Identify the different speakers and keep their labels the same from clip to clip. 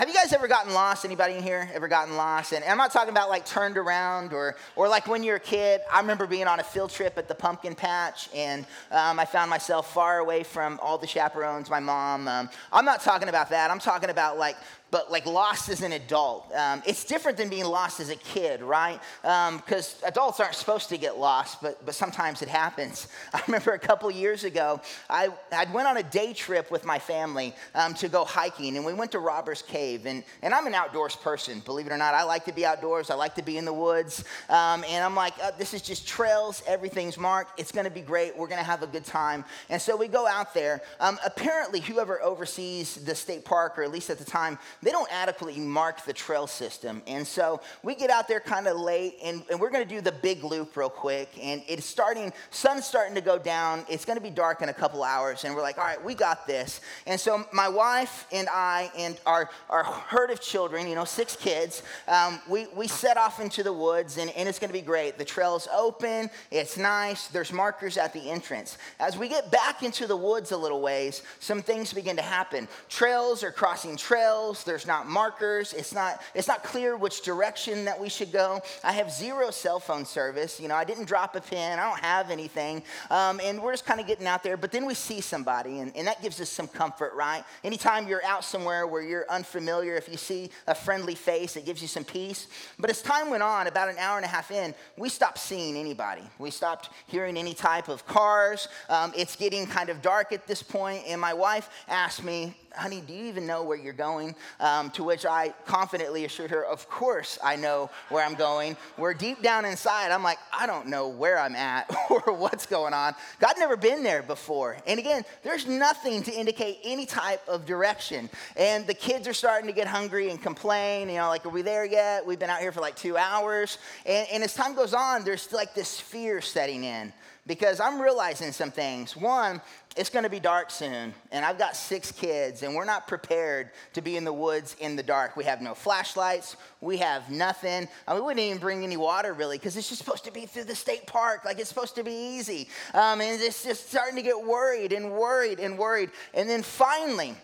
Speaker 1: have you guys ever gotten lost? Anybody in here ever gotten lost? And I'm not talking about like turned around or, or like when you're a kid. I remember being on a field trip at the pumpkin patch and um, I found myself far away from all the chaperones, my mom. Um, I'm not talking about that. I'm talking about like but like lost as an adult. Um, it's different than being lost as a kid, right? Because um, adults aren't supposed to get lost, but, but sometimes it happens. I remember a couple years ago, I, I went on a day trip with my family um, to go hiking, and we went to Robbers Cave. And, and I'm an outdoors person, believe it or not. I like to be outdoors, I like to be in the woods. Um, and I'm like, uh, this is just trails, everything's marked, it's gonna be great, we're gonna have a good time. And so we go out there. Um, apparently, whoever oversees the state park, or at least at the time, they don't adequately mark the trail system. And so we get out there kind of late and, and we're going to do the big loop real quick. And it's starting, sun's starting to go down. It's going to be dark in a couple hours. And we're like, all right, we got this. And so my wife and I and our, our herd of children, you know, six kids, um, we, we set off into the woods and, and it's going to be great. The trail's open, it's nice, there's markers at the entrance. As we get back into the woods a little ways, some things begin to happen. Trails are crossing trails, there's not markers, it's not, it's not clear which direction that we should go. I have zero cell phone service. You know, I didn't drop a pin, I don't have anything. Um, and we're just kind of getting out there, but then we see somebody, and, and that gives us some comfort, right? Anytime you're out somewhere where you're unfamiliar, if you see a friendly face, it gives you some peace. But as time went on, about an hour and a half in, we stopped seeing anybody. We stopped hearing any type of cars. Um, it's getting kind of dark at this point, and my wife asked me, honey, do you even know where you're going? Um, to which I confidently assured her, of course I know where I'm going. Where deep down inside, I'm like, I don't know where I'm at or what's going on. God never been there before. And again, there's nothing to indicate any type of direction. And the kids are starting to get hungry and complain, you know, like, are we there yet? We've been out here for like two hours. And, and as time goes on, there's like this fear setting in because I'm realizing some things. One, it's going to be dark soon, and I've got six kids, and we're not prepared to be in the woods in the dark. We have no flashlights, we have nothing. I mean, we didn't even bring any water really, because it's just supposed to be through the state park, like it's supposed to be easy. Um, and it's just starting to get worried and worried and worried. And then finally,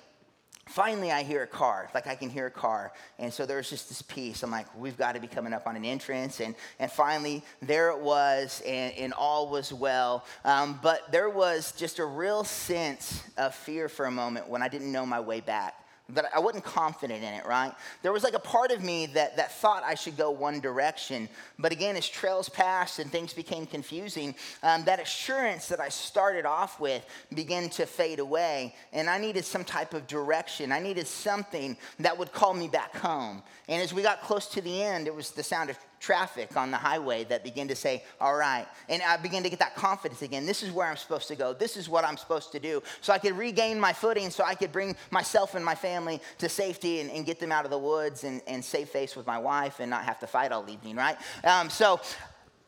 Speaker 1: finally I hear a car, like I can hear a car. And so there's just this peace. I'm like, we've got to be coming up on an entrance. And, and finally, there it was, and, and all was well. Um, but there was just a real sense of fear for a moment when I didn't know my way back that I wasn't confident in it, right? There was like a part of me that, that thought I should go one direction. But again, as trails passed and things became confusing, um, that assurance that I started off with began to fade away. And I needed some type of direction. I needed something that would call me back home. And as we got close to the end, it was the sound of traffic on the highway that begin to say, All right. And I begin to get that confidence again. This is where I'm supposed to go. This is what I'm supposed to do. So I could regain my footing, so I could bring myself and my family to safety and, and get them out of the woods and, and save face with my wife and not have to fight all evening, right? Um, so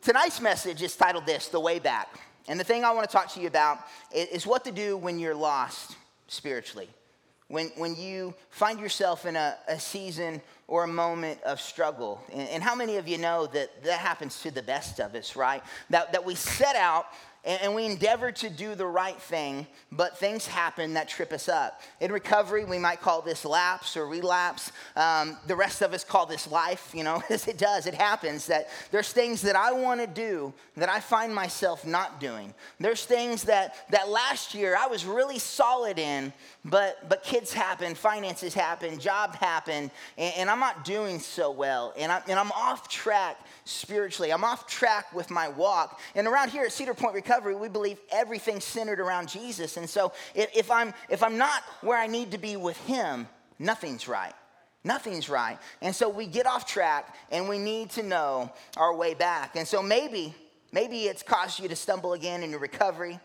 Speaker 1: tonight's message is titled this The Way Back. And the thing I want to talk to you about is what to do when you're lost spiritually. When, when you find yourself in a, a season or a moment of struggle. And, how many of you know that that happens to the best of us, right? That, that we set out and, we endeavor to do the right thing, but things happen that trip us up. In recovery, we might call this lapse or relapse. Um, the rest of us call this life, you know, as it does. It happens that there's things that I want to do that I find myself not doing. There's things that, that last year I was really solid in, but, but kids happen, finances happen, job happen, and, and I'm not doing so well. And, I, and I'm off track spiritually. I'm off track with my walk. And around here at Cedar Point Recovery, we believe everything centered around Jesus. And so if, if, I'm, if I'm not where I need to be with Him, nothing's right. Nothing's right. And so we get off track and we need to know our way back. And so maybe, maybe it's caused you to stumble again in your recovery.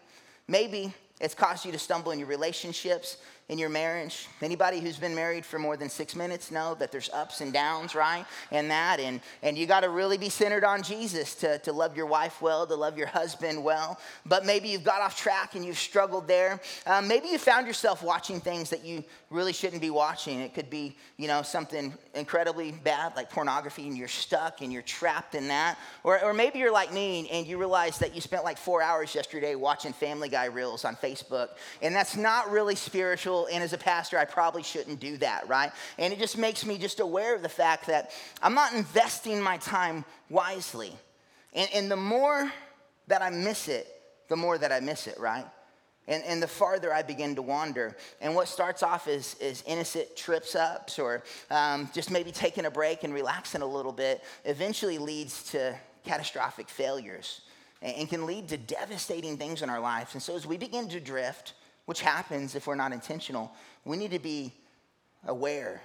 Speaker 1: Maybe it's caused you to stumble in your relationships in your marriage. Anybody who's been married for more than six minutes know that there's ups and downs, right? And that, and, and you got to really be centered on Jesus to, to love your wife well, to love your husband well. But maybe you've got off track and you've struggled there. Um, maybe you found yourself watching things that you really shouldn't be watching. It could be, you know, something incredibly bad like pornography and you're stuck and you're trapped in that. Or, or maybe you're like me and you realize that you spent like four hours yesterday watching Family Guy reels on Facebook. And that's not really spiritual and as a pastor, I probably shouldn't do that, right? And it just makes me just aware of the fact that I'm not investing my time wisely. And, and the more that I miss it, the more that I miss it, right? And, and the farther I begin to wander. And what starts off as, as innocent trips ups or um, just maybe taking a break and relaxing a little bit eventually leads to catastrophic failures and, and can lead to devastating things in our lives. And so as we begin to drift, which happens if we're not intentional, we need to be aware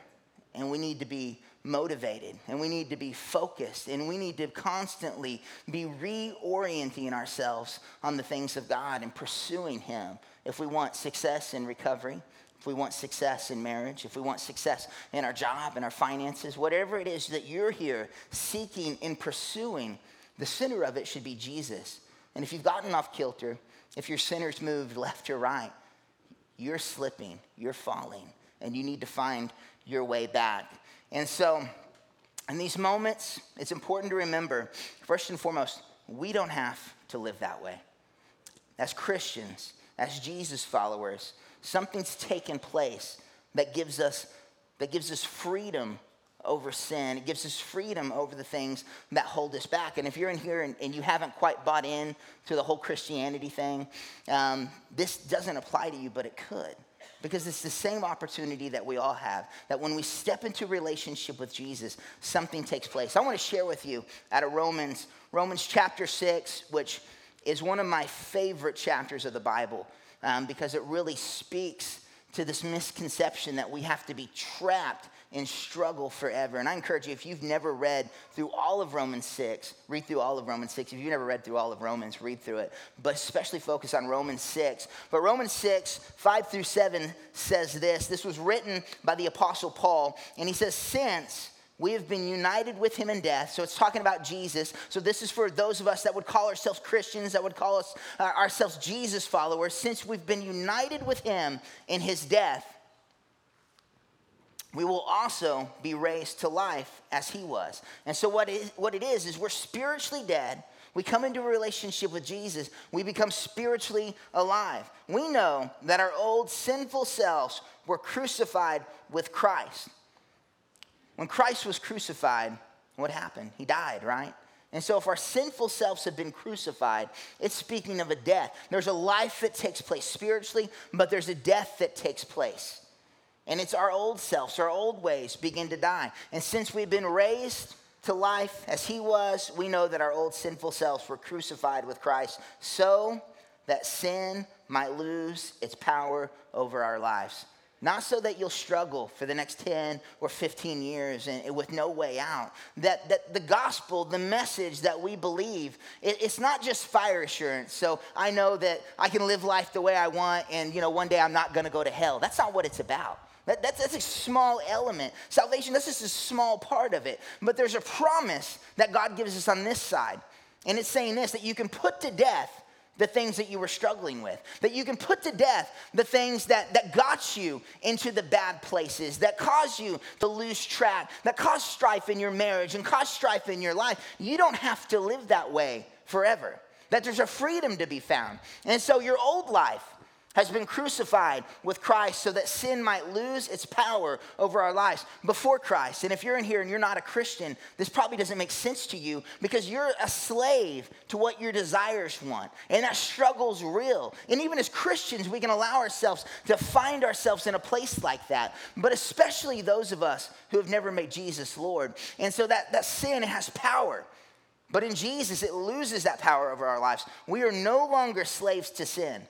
Speaker 1: and we need to be motivated and we need to be focused and we need to constantly be reorienting ourselves on the things of God and pursuing Him if we want success in recovery. If we want success in marriage, if we want success in our job and our finances, whatever it is that you're here seeking and pursuing, the center of it should be Jesus. And if you've gotten off kilter, if your center's moved left or right, you're slipping, you're falling, and you need to find your way back. And so, in these moments, it's important to remember first and foremost, we don't have to live that way. As Christians, as Jesus followers, something's taken place that gives us that gives us freedom over sin. It gives us freedom over the things that hold us back. And if you're in here and, and you haven't quite bought in to the whole Christianity thing, um, this doesn't apply to you, but it could because it's the same opportunity that we all have that when we step into relationship with jesus something takes place i want to share with you out of romans romans chapter 6 which is one of my favorite chapters of the bible um, because it really speaks to this misconception that we have to be trapped and struggle forever. And I encourage you, if you've never read through all of Romans 6, read through all of Romans 6. If you've never read through all of Romans, read through it. But especially focus on Romans 6. But Romans 6, 5 through 7 says this. This was written by the Apostle Paul. And he says, Since we have been united with him in death. So it's talking about Jesus. So this is for those of us that would call ourselves Christians, that would call us uh, ourselves Jesus followers. Since we've been united with him in his death, we will also be raised to life as he was. And so, what it, what it is, is we're spiritually dead. We come into a relationship with Jesus, we become spiritually alive. We know that our old sinful selves were crucified with Christ. When Christ was crucified, what happened? He died, right? And so, if our sinful selves have been crucified, it's speaking of a death. There's a life that takes place spiritually, but there's a death that takes place. And it's our old selves, our old ways begin to die. And since we've been raised to life as he was, we know that our old sinful selves were crucified with Christ so that sin might lose its power over our lives. Not so that you'll struggle for the next 10 or 15 years and, with no way out. That, that the gospel, the message that we believe, it, it's not just fire assurance. So I know that I can live life the way I want and, you know, one day I'm not going to go to hell. That's not what it's about. That, that's, that's a small element. Salvation, that's just a small part of it. But there's a promise that God gives us on this side. And it's saying this that you can put to death the things that you were struggling with, that you can put to death the things that, that got you into the bad places, that caused you to lose track, that caused strife in your marriage and caused strife in your life. You don't have to live that way forever, that there's a freedom to be found. And so your old life, has been crucified with Christ so that sin might lose its power over our lives before Christ. And if you're in here and you're not a Christian, this probably doesn't make sense to you because you're a slave to what your desires want. And that struggle's real. And even as Christians, we can allow ourselves to find ourselves in a place like that. But especially those of us who have never made Jesus Lord. And so that, that sin has power. But in Jesus, it loses that power over our lives. We are no longer slaves to sin.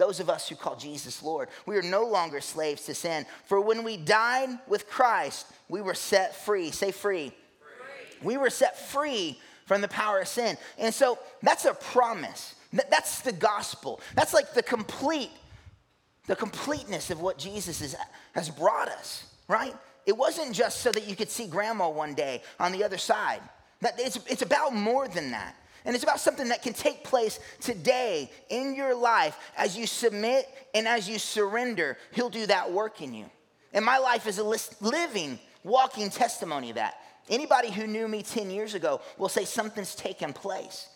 Speaker 1: Those of us who call Jesus Lord, we are no longer slaves to sin. For when we died with Christ, we were set free. Say free. free. We were set free from the power of sin. And so that's a promise. That's the gospel. That's like the complete, the completeness of what Jesus is, has brought us, right? It wasn't just so that you could see grandma one day on the other side. That it's, it's about more than that. And it's about something that can take place today in your life as you submit and as you surrender. He'll do that work in you. And my life is a living, walking testimony of that. Anybody who knew me 10 years ago will say something's taken place,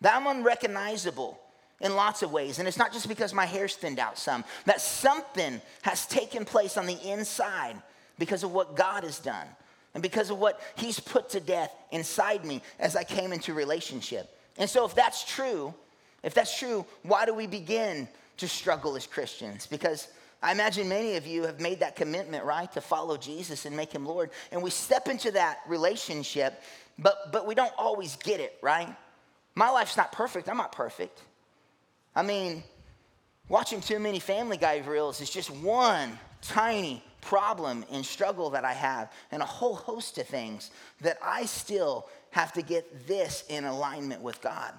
Speaker 1: that I'm unrecognizable. in lots of ways. And it's not just because my hair's thinned out some, that something has taken place on the inside because of what God has done and because of what He's put to death inside me as I came into relationship. And so, if that's true, if that's true, why do we begin to struggle as Christians? Because I imagine many of you have made that commitment, right, to follow Jesus and make him Lord. And we step into that relationship, but, but we don't always get it, right? My life's not perfect. I'm not perfect. I mean, watching too many Family Guy reels is just one tiny problem and struggle that I have, and a whole host of things that I still have to get this in alignment with God.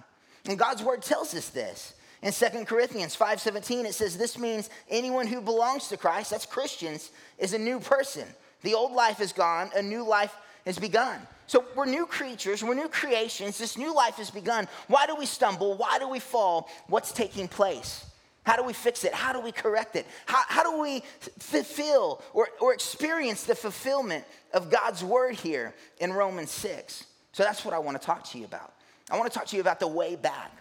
Speaker 1: And God's word tells us this. In 2 Corinthians 5:17 it says this means anyone who belongs to Christ, that's Christians, is a new person. The old life is gone, a new life has begun. So we're new creatures, we're new creations. This new life has begun. Why do we stumble? Why do we fall? What's taking place? How do we fix it? How do we correct it? How, how do we fulfill or, or experience the fulfillment of God's word here in Romans 6? So that's what I want to talk to you about. I want to talk to you about the way back.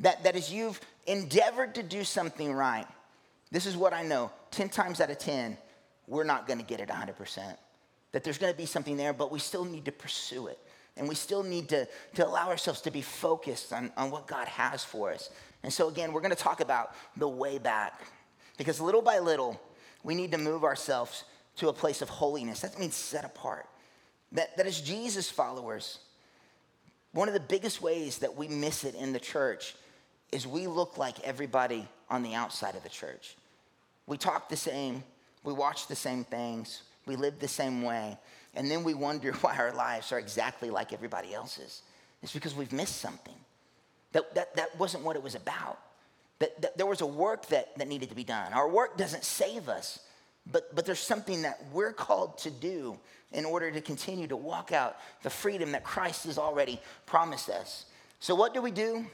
Speaker 1: That, that as you've endeavored to do something right, this is what I know 10 times out of 10, we're not going to get it 100%. That there's going to be something there, but we still need to pursue it. And we still need to, to allow ourselves to be focused on, on what God has for us. And so, again, we're going to talk about the way back. Because little by little, we need to move ourselves to a place of holiness. That means set apart. That, that as Jesus followers, one of the biggest ways that we miss it in the church is we look like everybody on the outside of the church. We talk the same, we watch the same things, we live the same way, and then we wonder why our lives are exactly like everybody else's. It's because we've missed something. That, that, that wasn't what it was about. That, that there was a work that, that needed to be done. Our work doesn't save us, but, but there's something that we're called to do in order to continue to walk out the freedom that Christ has already promised us. So, what do we do?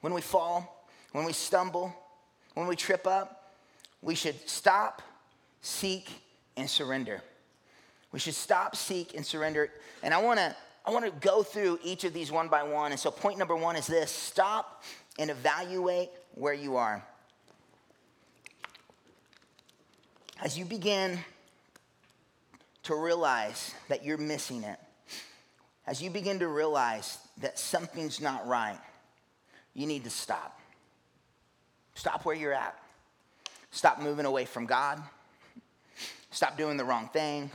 Speaker 1: when we fall, when we stumble, when we trip up, we should stop, seek, and surrender. We should stop, seek, and surrender. And I wanna, I wanna go through each of these one by one. And so, point number one is this stop and evaluate where you are. As you begin to realize that you're missing it, as you begin to realize that something's not right, you need to stop. Stop where you're at. Stop moving away from God. Stop doing the wrong thing.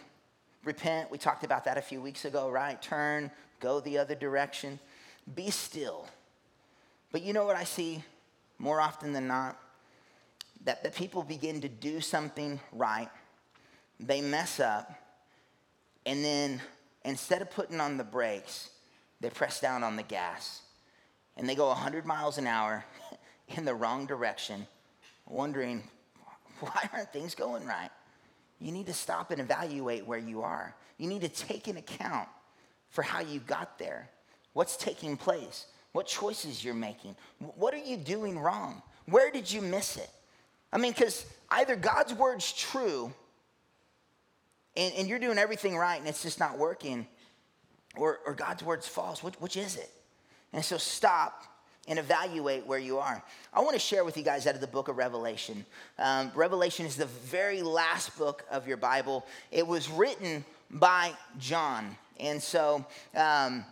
Speaker 1: Repent. We talked about that a few weeks ago, right? Turn, go the other direction. Be still. But you know what I see more often than not? That, that people begin to do something right, they mess up, and then instead of putting on the brakes, they press down on the gas and they go 100 miles an hour in the wrong direction, wondering, why aren't things going right? You need to stop and evaluate where you are. You need to take an account for how you got there, what's taking place, what choices you're making, what are you doing wrong? Where did you miss it? I mean, because either God's word's true and, and, you're doing everything right and it's just not working, or, or God's word's false. Which, which is it? And so stop and evaluate where you are. I want to share with you guys out of the book of Revelation. Um, Revelation is the very last book of your Bible. It was written by John. And so um,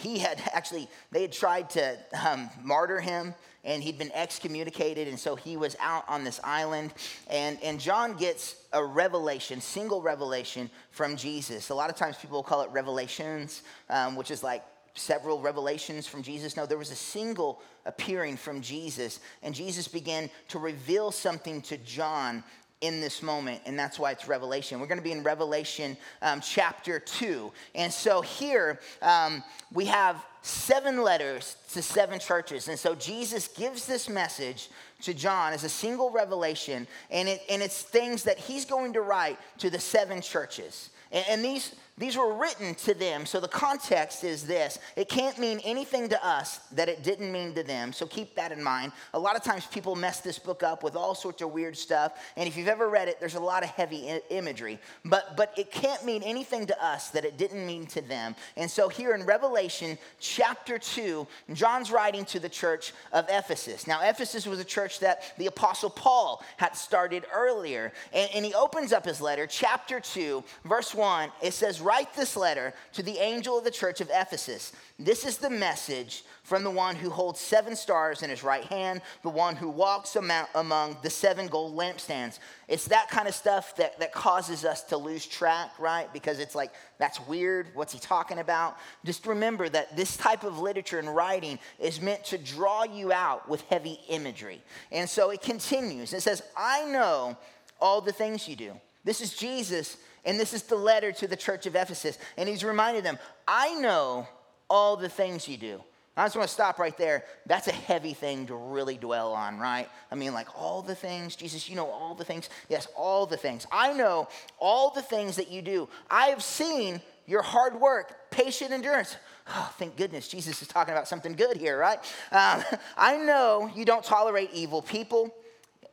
Speaker 1: he had actually, they had tried to um, martyr him and he'd been excommunicated. And so he was out on this island. And, and John gets a revelation, single revelation from Jesus. A lot of times people call it revelations, um, which is like several revelations from Jesus. No, there was a single appearing from Jesus, and Jesus began to reveal something to John in this moment, and that's why it's Revelation. We're going to be in Revelation um, chapter 2. And so here um, we have seven letters to seven churches. And so Jesus gives this message to John as a single revelation, and, it, and it's things that he's going to write to the seven churches. And, and these, these were written to them. So the context is this it can't mean anything to us that it didn't mean to them. So keep that in mind. A lot of times people mess this book up with all sorts of weird stuff. And if you've ever read it, there's a lot of heavy I- imagery. But, but it can't mean anything to us that it didn't mean to them. And so here in Revelation chapter 2, John's writing to the church of Ephesus. Now, Ephesus was a church that the Apostle Paul had started earlier. And, and he opens up his letter, chapter 2, verse 1. It says, Write this letter to the angel of the church of Ephesus. This is the message from the one who holds seven stars in his right hand, the one who walks among the seven gold lampstands. It's that kind of stuff that, that causes us to lose track, right? Because it's like, that's weird. What's he talking about? Just remember that this type of literature and writing is meant to draw you out with heavy imagery. And so it continues. It says, I know all the things you do. This is Jesus, and this is the letter to the church of Ephesus. And he's reminded them, I know all the things you do. I just want to stop right there. That's a heavy thing to really dwell on, right? I mean, like all the things, Jesus, you know all the things. Yes, all the things. I know all the things that you do. I have seen your hard work, patient endurance. Oh, thank goodness Jesus is talking about something good here, right? Um, I know you don't tolerate evil people.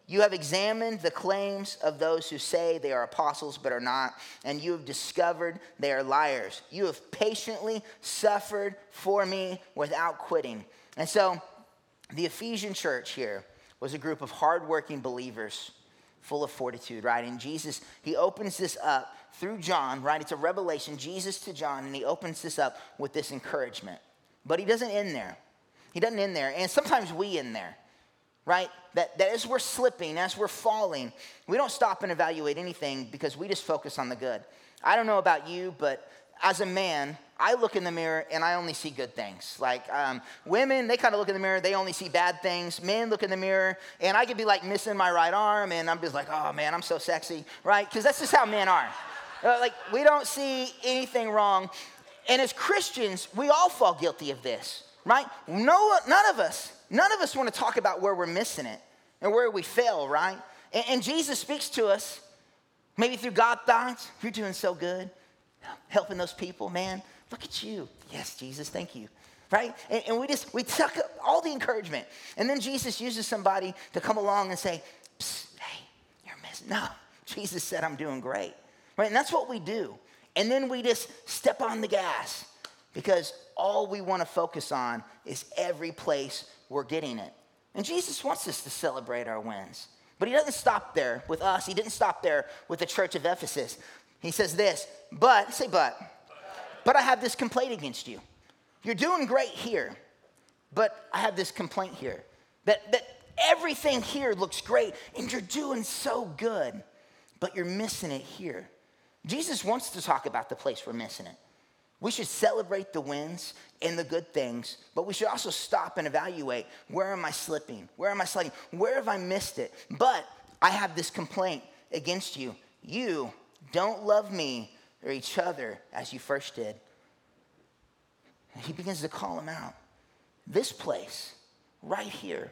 Speaker 1: You have examined the claims of those who say they are apostles but are not, and you have discovered they are liars. You have patiently suffered for me without quitting. And so, the Ephesian church here was a group of hardworking believers full of fortitude, right? And Jesus, he opens this up through John, right? It's a revelation, Jesus to John, and he opens this up with this encouragement. But he doesn't end there. He doesn't end there. And sometimes we end there right? That, that as we're slipping, as we're falling, we don't stop and evaluate anything because we just focus on the good. I don't know about you, but as a man, I look in the mirror and I only see good things. Like um, women, they kind of look in the mirror, they only see bad things. Men look in the mirror and I could be like missing my right arm and I'm just like, oh man, I'm so sexy, right? Because that's just how men are. Uh, like we don't see anything wrong. And as Christians, we all fall guilty of this, right? No, none of us None of us want to talk about where we're missing it and where we fail, right? And, and Jesus speaks to us, maybe through God thoughts. You're doing so good, helping those people, man. Look at you. Yes, Jesus, thank you. Right? And, and we just, we took all the encouragement. And then Jesus uses somebody to come along and say, hey, you're missing. No, Jesus said, I'm doing great. Right? And that's what we do. And then we just step on the gas because all we want to focus on is every place we're getting it. And Jesus wants us to celebrate our wins. But he doesn't stop there with us. He didn't stop there with the church of Ephesus. He says this, but, say but, but I have this complaint against you. You're doing great here, but I have this complaint here. That, that everything here looks great and you're doing so good, but you're missing it here. Jesus wants to talk about the place we're missing it. We should celebrate the wins and the good things, but we should also stop and evaluate where am I slipping? Where am I sliding? Where have I missed it? But I have this complaint against you. You don't love me or each other as you first did. And he begins to call him out. This place, right here,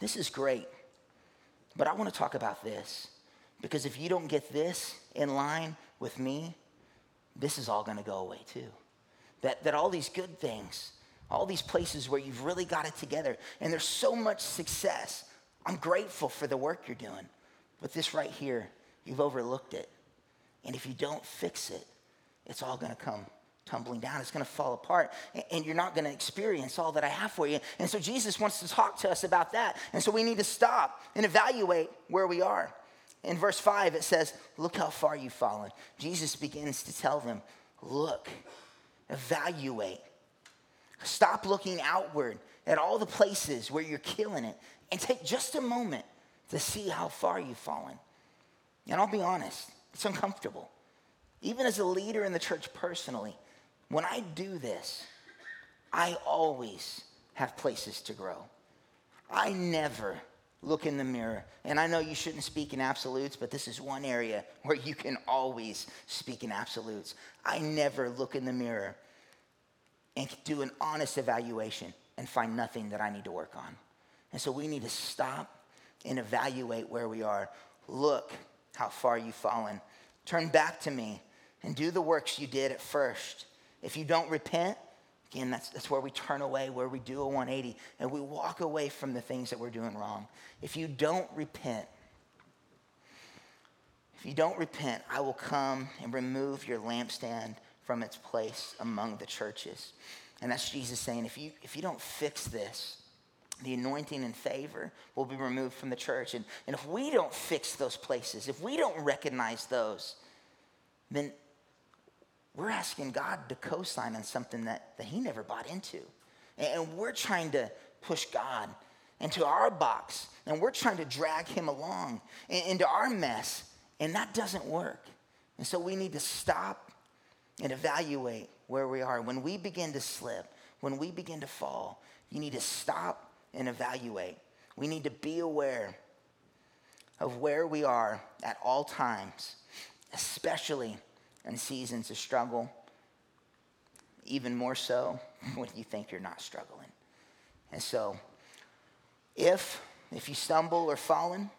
Speaker 1: this is great. But I want to talk about this because if you don't get this in line with me, this is all going to go away too. That, that all these good things, all these places where you've really got it together, and there's so much success. I'm grateful for the work you're doing. But this right here, you've overlooked it. And if you don't fix it, it's all going to come tumbling down. It's going to fall apart. And you're not going to experience all that I have for you. And so Jesus wants to talk to us about that. And so we need to stop and evaluate where we are. In verse 5, it says, Look how far you've fallen. Jesus begins to tell them, Look, evaluate. Stop looking outward at all the places where you're killing it and take just a moment to see how far you've fallen. And I'll be honest, it's uncomfortable. Even as a leader in the church personally, when I do this, I always have places to grow. I never look in the mirror. And I know you shouldn't speak in absolutes, but this is one area where you can always speak in absolutes. I never look in the mirror and do an honest evaluation and find nothing that I need to work on. And so we need to stop and evaluate where we are. Look how far you've fallen. Turn back to me and do the works you did at first. If you don't repent, again, that's, that's where we turn away, where we do a 180, and we walk away from the things that we're doing wrong. If you don't repent, if you don't repent, I will come and remove your lampstand from its place among the churches. And that's Jesus saying, if you, if you don't fix this, the anointing and favor will be removed from the church. And, and if we don't fix those places, if we don't recognize those, then we're asking God to co sign on something that, that He never bought into. And, and we're trying to push God into our box, and we're trying to drag Him along into our mess, and that doesn't work. And so we need to stop and evaluate where we are. When we begin to slip, when we begin to fall, you need to stop and evaluate. We need to be aware of where we are at all times, especially in seasons of struggle, even more so when you think you're not struggling. And so, if if you stumble or fallen,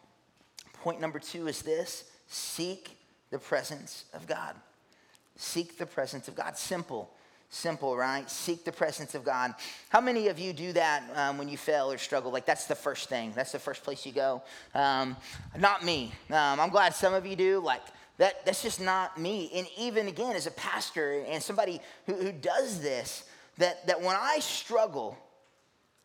Speaker 1: point number 2 is this, seek the presence of God. Seek the presence of God. Simple simple, right? Seek the presence of God. How many of you do that um, when you fail or struggle? Like, that's the first thing, that's the first place you go. Um, not me. Um, I'm glad some of you do. Like, that, that's just not me. And even again, as a pastor and somebody who, who does this, that, that when I struggle,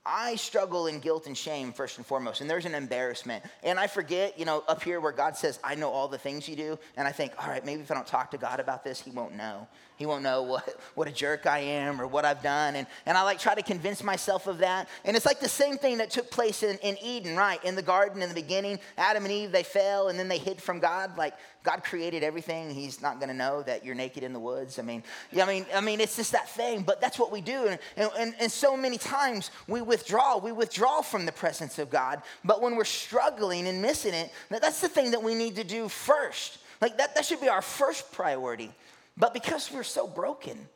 Speaker 1: I struggle in guilt and shame first and foremost, and there's an embarrassment. And I forget, you know, up here where God says, I know all the things you do, and I think, all right, maybe if I don't talk to God about this, He won't know. He won't know what, what a jerk I am or what I've done. And, and I like try to convince myself of that. And it's like the same thing that took place in, in Eden, right? In the garden in the beginning, Adam and Eve, they fell and then they hid from God. Like God created everything. He's not going to know that you're naked in the woods. I mean, I mean, I mean, it's just that thing, but that's what we do. And, and, and, and so many times we withdraw. We withdraw from the presence of God. But when we're struggling and missing it, that's the thing that we need to do first. Like that, that should be our first priority. But because we're so broken,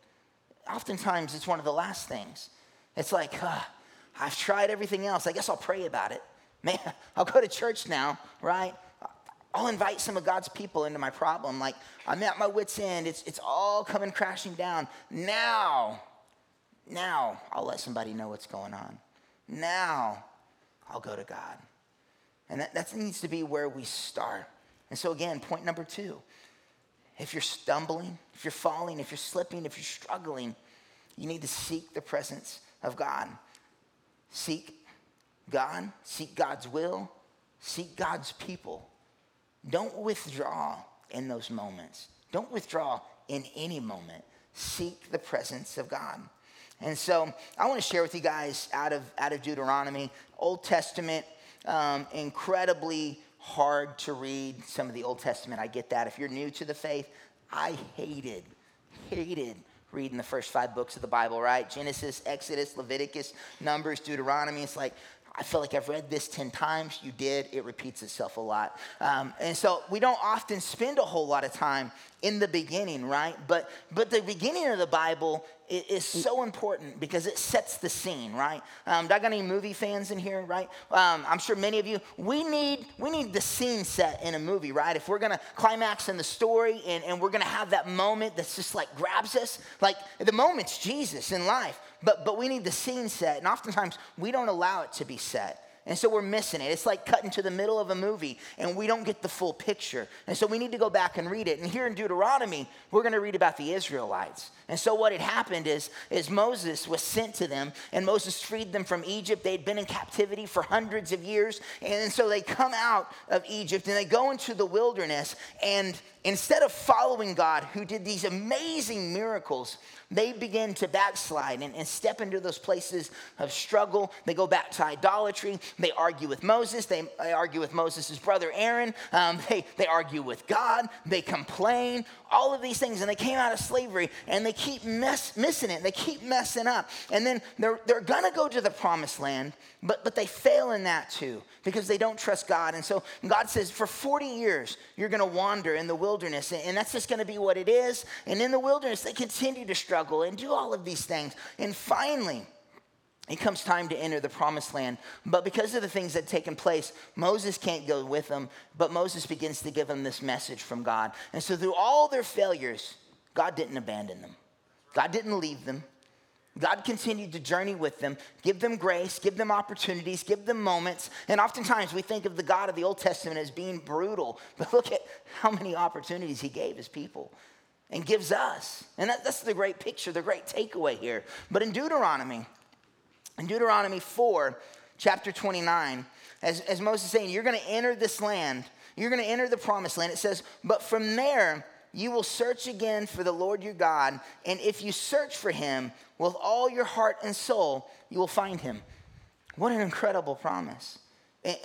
Speaker 1: oftentimes it's one of the last things. It's like, I've tried everything else. I guess I'll pray about it. Man, I'll go to church now, right? I'll invite some of God's people into my problem. Like, I'm at my wits' end. It's, it's all coming crashing down. Now, now I'll let somebody know what's going on. Now I'll go to God. And that, that needs to be where we start. And so, again, point number two if you're stumbling, if you're falling, if you're slipping, if you're struggling, you need to seek the presence of God. Seek God, seek God's will, seek God's people. Don't withdraw in those moments. Don't withdraw in any moment. Seek the presence of God. And so I want to share with you guys out of, out of Deuteronomy, Old Testament, um, incredibly hard to read some of the Old Testament. I get that. If you're new to the faith, I hated, hated reading the first five books of the Bible, right? Genesis, Exodus, Leviticus, Numbers, Deuteronomy. It's like, I feel like I've read this 10 times. You did. It repeats itself a lot. Um, and so we don't often spend a whole lot of time in the beginning, right? But, but the beginning of the Bible is, is so important because it sets the scene, right? Um, do I got any movie fans in here, right? Um, I'm sure many of you, we need, we need the scene set in a movie, right? If we're going to climax in the story and, and we're going to have that moment that's just like grabs us, like the moment's Jesus in life but, but we need the scene set, and oftentimes we don't allow it to be set. And so we're missing it. It's like cutting to the middle of a movie and we don't get the full picture. And so we need to go back and read it. And here in Deuteronomy, we're going to read about the Israelites. And so what had happened is, is Moses was sent to them and Moses freed them from Egypt. They'd been in captivity for hundreds of years. And so they come out of Egypt and they go into the wilderness. And instead of following God, who did these amazing miracles, they begin to backslide and, and, step into those places of struggle. They go back to idolatry. They argue with Moses. They, they argue with Moses' brother Aaron. Um, they, they argue with God. They complain. All of these things. And they came out of slavery and they keep mess, missing it. They keep messing up. And then they're, they're going to go to the promised land, but, but they fail in that too because they don't trust God. And so God says, for 40 years, you're going to wander in the wilderness. And that's just going to be what it is. And in the wilderness, they continue to struggle and do all of these things. And finally, it comes time to enter the promised land. But because of the things that taken place, Moses can't go with them. But Moses begins to give them this message from God. And so, through all their failures, God didn't abandon them, God didn't leave them. God continued to journey with them, give them grace, give them opportunities, give them moments. And oftentimes we think of the God of the Old Testament as being brutal, but look at how many opportunities he gave his people and gives us. And that, that's the great picture, the great takeaway here. But in Deuteronomy, in Deuteronomy 4, chapter 29, as, as Moses saying, you're going to enter this land, you're going to enter the promised land. It says, but from there, you will search again for the Lord your God, and if you search for him with all your heart and soul, you will find him. What an incredible promise.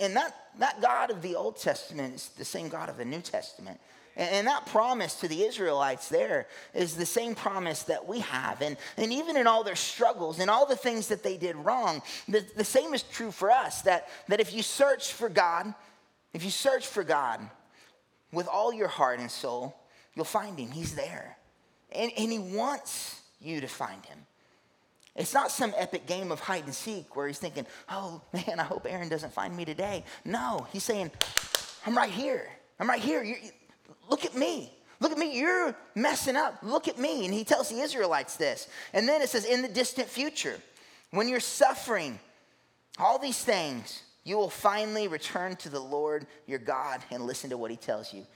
Speaker 1: And that, that God of the Old Testament is the same God of the New Testament. And that promise to the Israelites there is the same promise that we have. And, and even in all their struggles and all the things that they did wrong, the, the same is true for us that, that if you search for God, if you search for God with all your heart and soul, You'll find him. He's there. And, and he wants you to find him. It's not some epic game of hide and seek where he's thinking, oh man, I hope Aaron doesn't find me today. No, he's saying, I'm right here. I'm right here. You, look at me. Look at me. You're messing up. Look at me. And he tells the Israelites this. And then it says, in the distant future, when you're suffering all these things, you will finally return to the Lord your God and listen to what he tells you.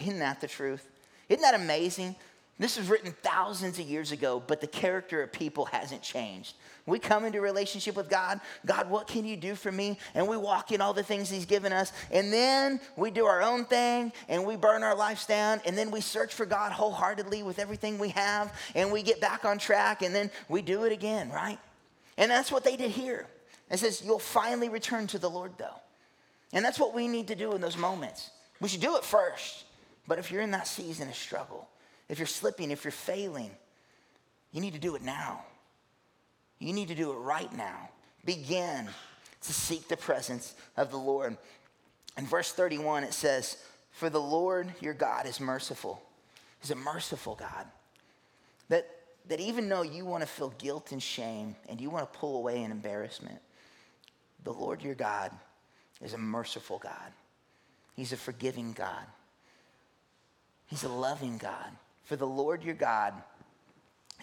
Speaker 1: Isn't that the truth? Isn't that amazing? This was written thousands of years ago, but the character of people hasn't changed. We come into relationship with God. God, what can you do for me? And we walk in all the things He's given us. And then we do our own thing and we burn our lives down. And then we search for God wholeheartedly with everything we have. And we get back on track and then we do it again, right? And that's what they did here. It says, You'll finally return to the Lord, though. And that's what we need to do in those moments. We should do it first. But if you're in that season of struggle, if you're slipping, if you're failing, you need to do it now. You need to do it right now. Begin to seek the presence of the Lord. In verse 31, it says, For the Lord your God is merciful. He's a merciful God. That, that even though you want to feel guilt and shame and you want to pull away in embarrassment, the Lord your God is a merciful God. He's a forgiving God. He's a loving God. For the Lord your God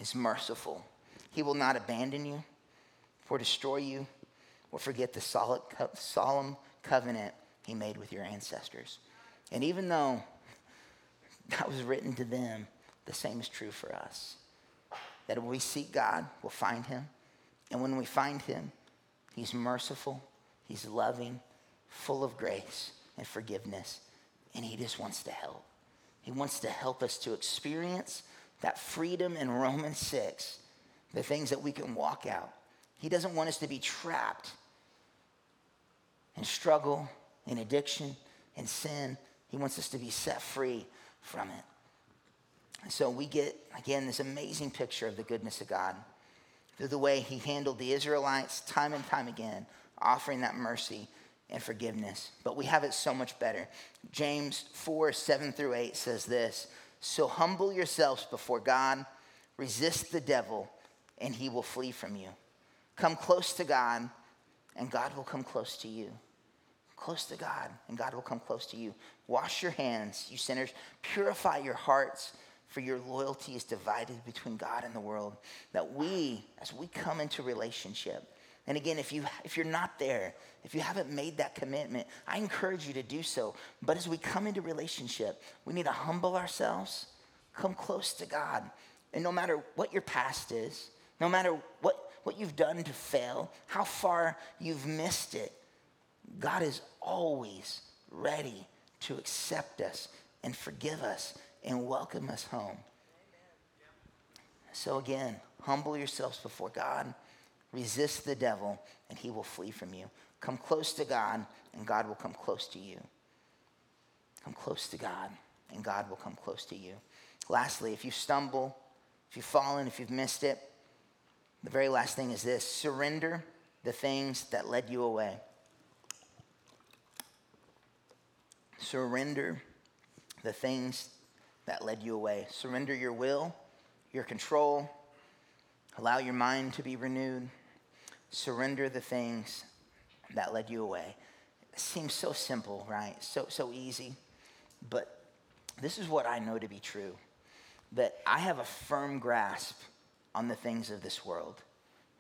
Speaker 1: is merciful. He will not abandon you or destroy you or forget the solemn covenant he made with your ancestors. And even though that was written to them, the same is true for us. That when we seek God, we'll find him. And when we find him, he's merciful, he's loving, full of grace and forgiveness, and he just wants to help. He wants to help us to experience that freedom in Romans 6, the things that we can walk out. He doesn't want us to be trapped in struggle, in addiction, in sin. He wants us to be set free from it. And so we get, again, this amazing picture of the goodness of God through the way he handled the Israelites time and time again, offering that mercy and forgiveness. But we have it so much better. James 4 7 through 8 says this So humble yourselves before God, resist the devil, and he will flee from you. Come close to God, and God will come close to you. Close to God, and God will come close to you. Wash your hands, you sinners. Purify your hearts, for your loyalty is divided between God and the world. That we, as we come into relationship, and again, if, you, if you're not there, if you haven't made that commitment, I encourage you to do so. But as we come into relationship, we need to humble ourselves, come close to God. And no matter what your past is, no matter what, what you've done to fail, how far you've missed it, God is always ready to accept us and forgive us and welcome us home. So again, humble yourselves before God Resist the devil, and he will flee from you. Come close to God, and God will come close to you. Come close to God, and God will come close to you. Lastly, if you stumble, if you've fallen, if you've missed it, the very last thing is this surrender the things that led you away. Surrender the things that led you away. Surrender your will, your control. Allow your mind to be renewed surrender the things that led you away. It seems so simple, right? So, so easy. But this is what I know to be true that I have a firm grasp on the things of this world,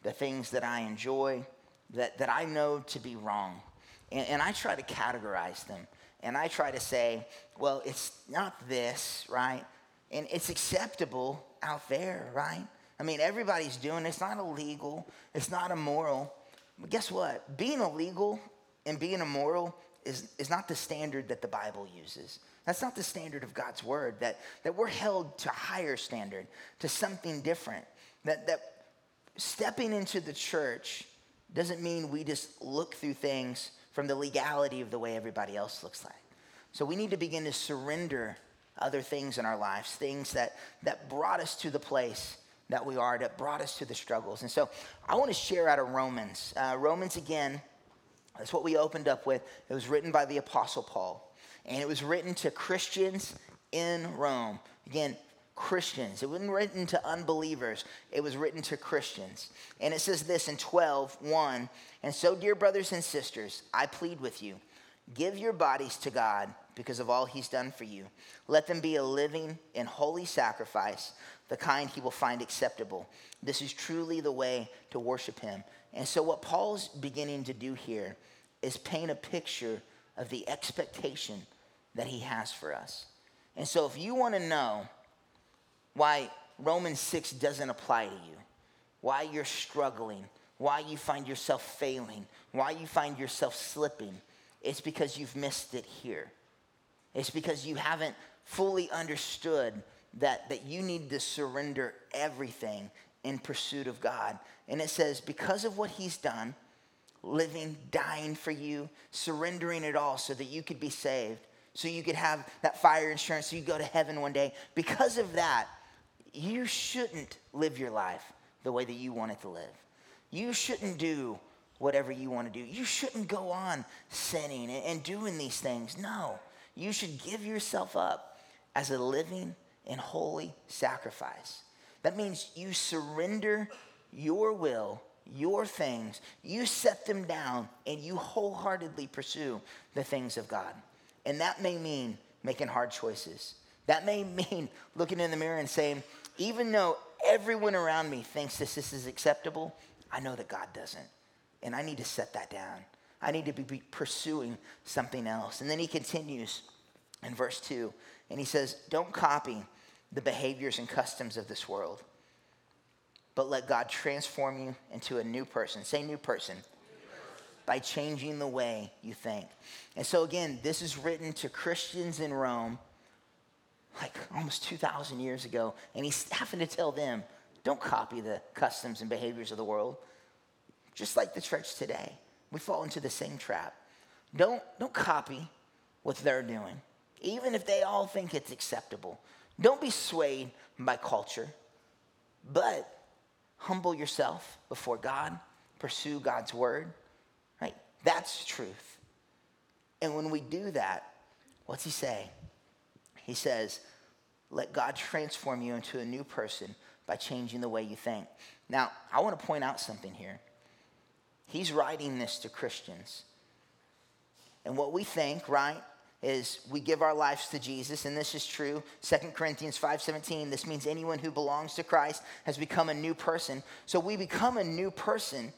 Speaker 1: the things that I enjoy, that, that I know to be wrong. And, and I try to categorize them. And I try to say, well, it's not this, right? And it's acceptable out there, right? I mean, everybody's doing it. It's not illegal, it's not immoral. But guess what? Being illegal and being immoral is, is not the standard that the Bible uses. That's not the standard of God's word, that, that we're held to a higher standard, to something different. That, that stepping into the church doesn't mean we just look through things from the legality of the way everybody else looks like. So we need to begin to surrender other things in our lives, things that, that brought us to the place that we are, that brought us to the struggles. And so I want to share out of Romans. Uh, Romans, again, that's what we opened up with. It was written by the Apostle Paul, and it was written to Christians in Rome. Again, Christians. It wasn't written to unbelievers, it was written to Christians. And it says this in 12 1 And so, dear brothers and sisters, I plead with you, give your bodies to God because of all he's done for you. Let them be a living and holy sacrifice, the kind he will find acceptable. This is truly the way to worship him. And so, what Paul's beginning to do here is paint a picture of the expectation that he has for us. And so, if you want to know why Romans 6 doesn't apply to you, why you're struggling, why you find yourself failing, why you find yourself slipping, it's because you've missed it here. It's because you haven't fully understood that, that you need to surrender everything in pursuit of God. And it says, because of what he's done, living, dying for you, surrendering it all so that you could be saved, so you could have that fire insurance, so you go to heaven one day. Because of that, you shouldn't live your life the way that you want it to live. You shouldn't do whatever you want to do. You shouldn't go on sinning and doing these things. No, you should give yourself up as a living and holy sacrifice. That means you surrender your will, your things, you set them down, and you wholeheartedly pursue the things of God. And that may mean making hard choices. That may mean looking in the mirror and saying, even though everyone around me thinks this, this is acceptable, I know that God doesn't. And I need to set that down. I need to be pursuing something else. And then he continues in verse 2, and he says, Don't copy the behaviors and customs of this world, but let God transform you into a new person. Say, new person. By changing the way you think. And so, again, this is written to Christians in Rome like almost 2,000 years ago, and he's having to tell them, don't copy the customs and behaviors of the world. Just like the church today, we fall into the same trap. Don't, don't copy what they're doing, even if they all think it's acceptable. Don't be swayed by culture, but humble yourself before God, pursue God's word, right? That's truth. And when we do that, what's he say? He says, let God transform you into a new person by changing the way you think. Now, I want to point out something here. He's writing this to Christians. And what we think, right, is we give our lives to Jesus, and this is true. 2 Corinthians 5:17, this means anyone who belongs to Christ has become a new person. So we become a new person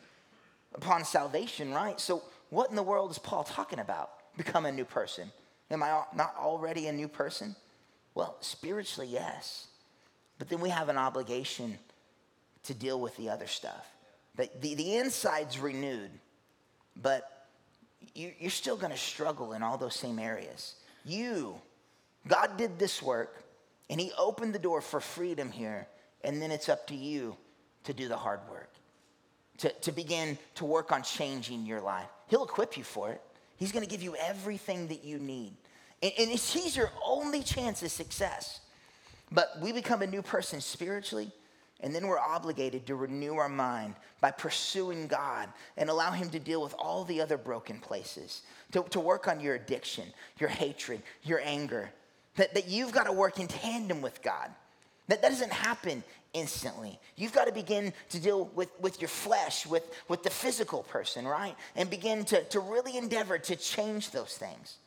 Speaker 1: upon salvation, right? So what in the world is Paul talking about? Become a new person. Am I not already a new person? Well, spiritually, yes. But then we have an obligation to deal with the other stuff. The, the, the inside's renewed, but you, you're still going to struggle in all those same areas. You, God did this work, and He opened the door for freedom here, and then it's up to you to do the hard work, to, to begin to work on changing your life. He'll equip you for it. He's going to give you everything that you need. And, and he's your only chance of success. But we become a new person spiritually, and then we're obligated to renew our mind by pursuing God and allow Him to deal with all the other broken places, to, to work on your addiction, your hatred, your anger. That, that you've got to work in tandem with God. That, that doesn't happen instantly. You've got to begin to deal with, with your flesh, with, with the physical person, right? And begin to, to really endeavor to change those things.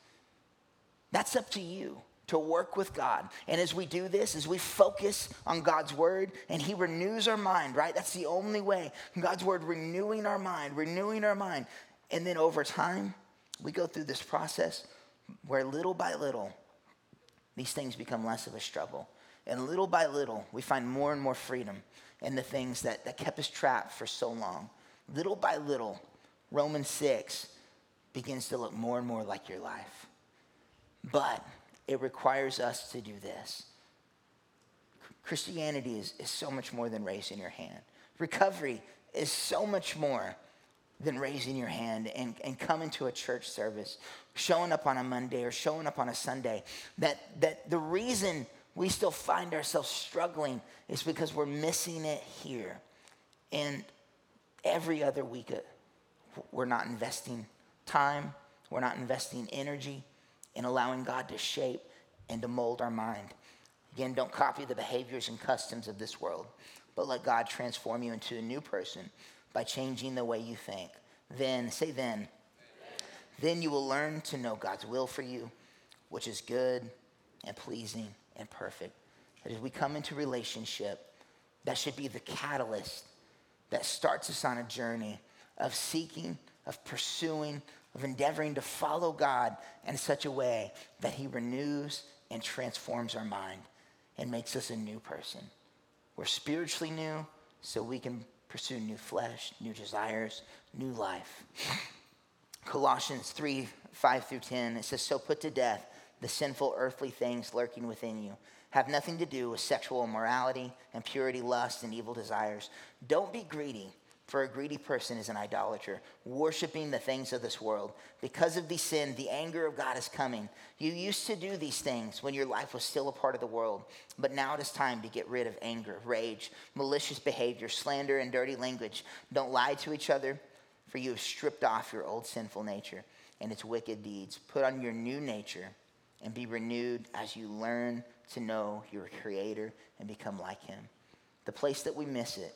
Speaker 1: That's up to you to work with God. And as we do this, as we focus on God's word and He renews our mind, right? That's the only way. God's word renewing our mind, renewing our mind. And then over time, we go through this process where little by little, these things become less of a struggle. And little by little, we find more and more freedom in the things that, that kept us trapped for so long. Little by little, Romans 6 begins to look more and more like your life. But it requires us to do this. Christianity is, is so much more than raising your hand. Recovery is so much more than raising your hand and, and coming to a church service, showing up on a Monday or showing up on a Sunday. That, that the reason we still find ourselves struggling is because we're missing it here. And every other week, uh, we're not investing time, we're not investing energy in allowing God to shape and to mold our mind. Again, don't copy the behaviors and customs of this world, but let God transform you into a new person by changing the way you think. Then, say then, then you will learn to know God's will for you, which is good and pleasing and perfect. That as we come into relationship, that should be the catalyst that starts us on a journey of seeking, of pursuing, of endeavoring to follow God in such a way that He renews and transforms our mind and makes us a new person. We're spiritually new, so we can pursue new flesh, new desires, new life. Colossians 3 5 through 10, it says, So put to death the sinful earthly things lurking within you. Have nothing to do with sexual immorality, impurity, lust, and evil desires. Don't be greedy for a greedy person is an idolater, worshiping the things of this world. Because of these sin, the anger of God is coming. You used to do these things when your life was still a part of the world, but now it is time to get rid of anger, rage, malicious behavior, slander, and dirty language. Don't lie to each other, for you have stripped off your old sinful nature and its wicked deeds. Put on your new nature and be renewed as you learn to know your Creator and become like Him. The place that we miss it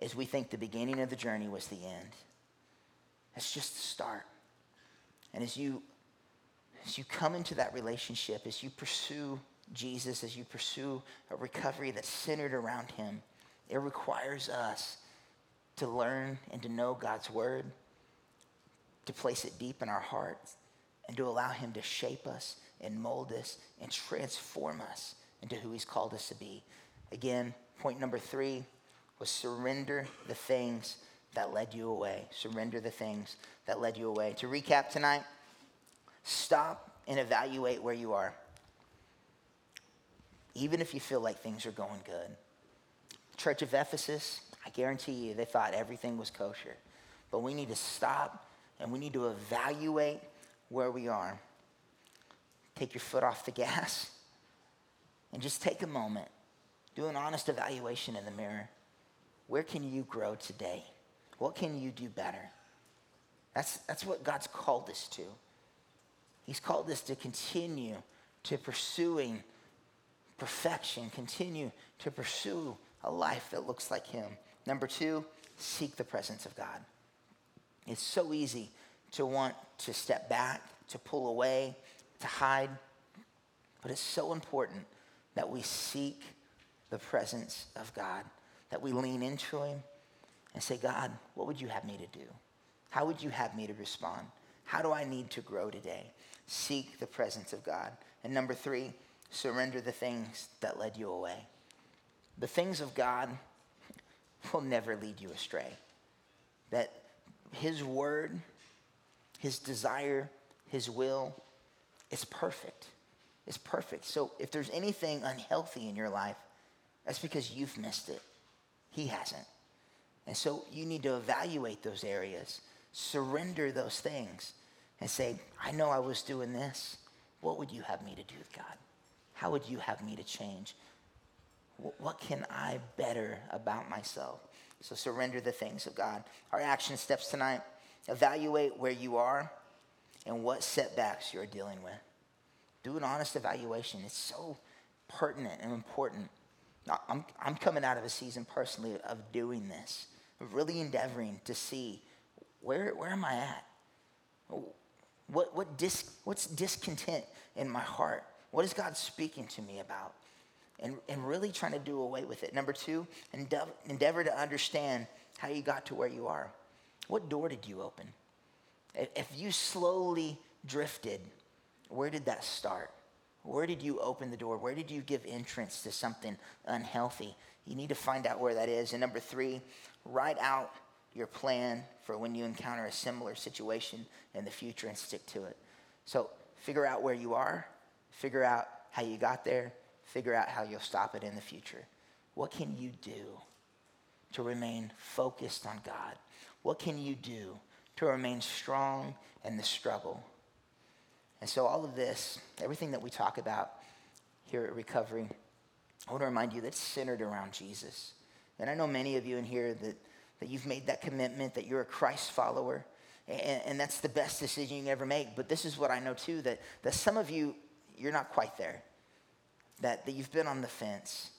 Speaker 1: is we think the beginning of the journey was the end. It's just the start. And as you as you come into that relationship, as you pursue Jesus, as you pursue a recovery that's centered around him, it requires us to learn and to know God's word, to place it deep in our hearts, and to allow him to shape us and mold us and transform us into who he's called us to be. Again, point number three was surrender the things that led you away. Surrender the things that led you away. To recap tonight, stop and evaluate where you are. Even if you feel like things are going good. Church of Ephesus, I guarantee you, they thought everything was kosher. But we need to stop and we need to evaluate where we are. Take your foot off the gas and just take a moment. Do an honest evaluation in the mirror. Where can you grow today? What can you do better? That's, that's what God's called us to. He's called us to continue to pursuing perfection, continue to pursue a life that looks like Him. Number two, seek the presence of God. It's so easy to want to step back, to pull away, to hide, but it's so important that we seek the presence of God that we lean into Him and say, God, what would you have me to do? How would you have me to respond? How do I need to grow today? Seek the presence of God. And number three, surrender the things that led you away. The things of God will never lead you astray. That His word, His desire, His will is perfect. It's perfect. So if there's anything unhealthy in your life, that's because you've missed it. He hasn't. And so you need to evaluate those areas, surrender those things, and say, I know I was doing this. What would you have me to do, with God? How would you have me to change? What can I better about myself? So surrender the things of God. Our action steps tonight evaluate where you are and what setbacks you're dealing with. Do an honest evaluation. It's so pertinent and important I'm, I'm coming out of a season personally of doing this, of really endeavoring to see where, where am I at? What, what dis, what's discontent in my heart? What is God speaking to me about? And, and really trying to do away with it. Number two, endeavor, endeavor to understand how you got to where you are. What door did you open? If you slowly drifted, where did that start? Where did you open the door? Where did you give entrance to something unhealthy? You need to find out where that is. And number three, write out your plan for when you encounter a similar situation in the future and stick to it. So figure out where you are, figure out how you got there, figure out how you'll stop it in the future. What can you do to remain focused on God? What can you do to remain strong in the struggle? And so, all of this, everything that we talk about here at Recovery, I want to remind you that it's centered around Jesus. And I know many of you in here that, that you've made that commitment, that you're a Christ follower, and, and that's the best decision you can ever make. But this is what I know too that, that some of you, you're not quite there, that, that you've been on the fence.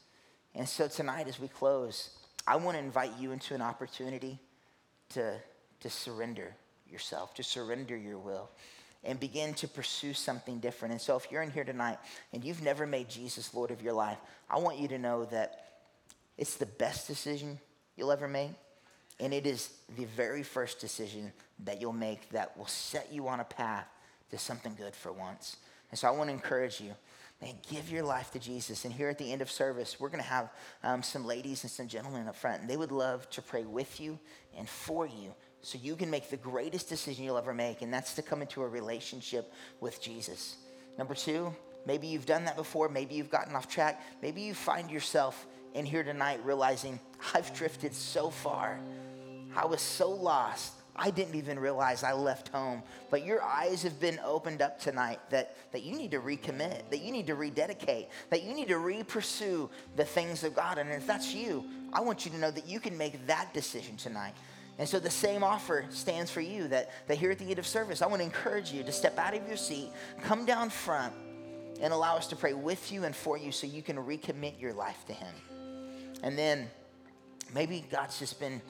Speaker 1: And so, tonight, as we close, I want to invite you into an opportunity to, to surrender yourself, to surrender your will and begin to pursue something different. And so, if you're in here tonight and you've never made Jesus Lord of your life, I want you to know that it's the best decision you'll ever make. And it is the very first decision that you'll make that will set you on a path to something good for once. And so I want to encourage you, man, give your life to Jesus. And here at the end of service, we're going to have um, some ladies and some gentlemen up front, and they would love to pray with you and for you so you can make the greatest decision you'll ever make, and that's to come into a relationship with Jesus. Number two, maybe you've done that before, maybe you've gotten off track, maybe you find yourself in here tonight realizing I've drifted so far, I was so lost. I didn't even realize I left home. But your eyes have been opened up tonight that, that you need to recommit, that you need to rededicate, that you need to re pursue the things of God. And if that's you, I want you to know that you can make that decision tonight. And so the same offer stands for you that, that here at the end of service, I want to encourage you to step out of your seat, come down front, and allow us to pray with you and for you so you can recommit your life to Him. And then maybe God's just been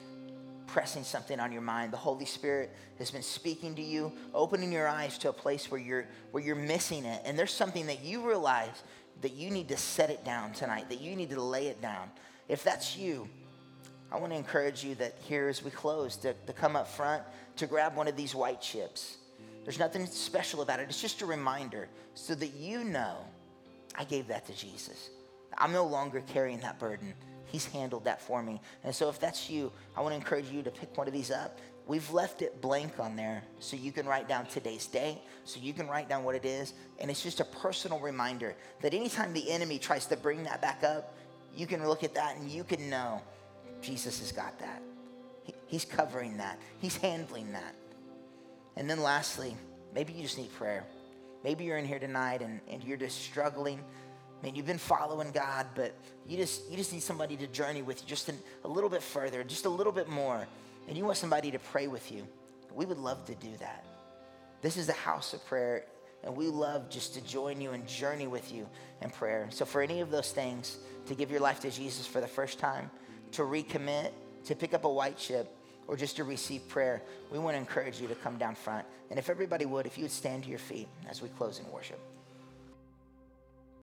Speaker 1: pressing something on your mind. The Holy Spirit has been speaking to you, opening your eyes to a place where you're where you're missing it. And there's something that you realize that you need to set it down tonight, that you need to lay it down. If that's you, I want to encourage you that here as we close to, to come up front to grab one of these white chips. There's nothing special about it. It's just a reminder so that you know I gave that to Jesus. I'm no longer carrying that burden. He's handled that for me. And so if that's you, I want to encourage you to pick one of these up. We've left it blank on there so you can write down today's date, so you can write down what it is. And it's just a personal reminder that anytime the enemy tries to bring that back up, you can look at that and you can know Jesus has got that. He, he's covering that, He's handling that. And then lastly, maybe you just need prayer. Maybe you're in here tonight and, and you're just struggling. I mean, you've been following God, but you just, you just need somebody to journey with you just an, a little bit further, just a little bit more. And you want somebody to pray with you. We would love to do that. This is a house of prayer, and we love just to join you and journey with you in prayer. So, for any of those things, to give your life to Jesus for the first time, to recommit, to pick up a white chip, or just to receive prayer, we want to encourage you to come down front. And if everybody would, if you would stand to your feet as we close in worship.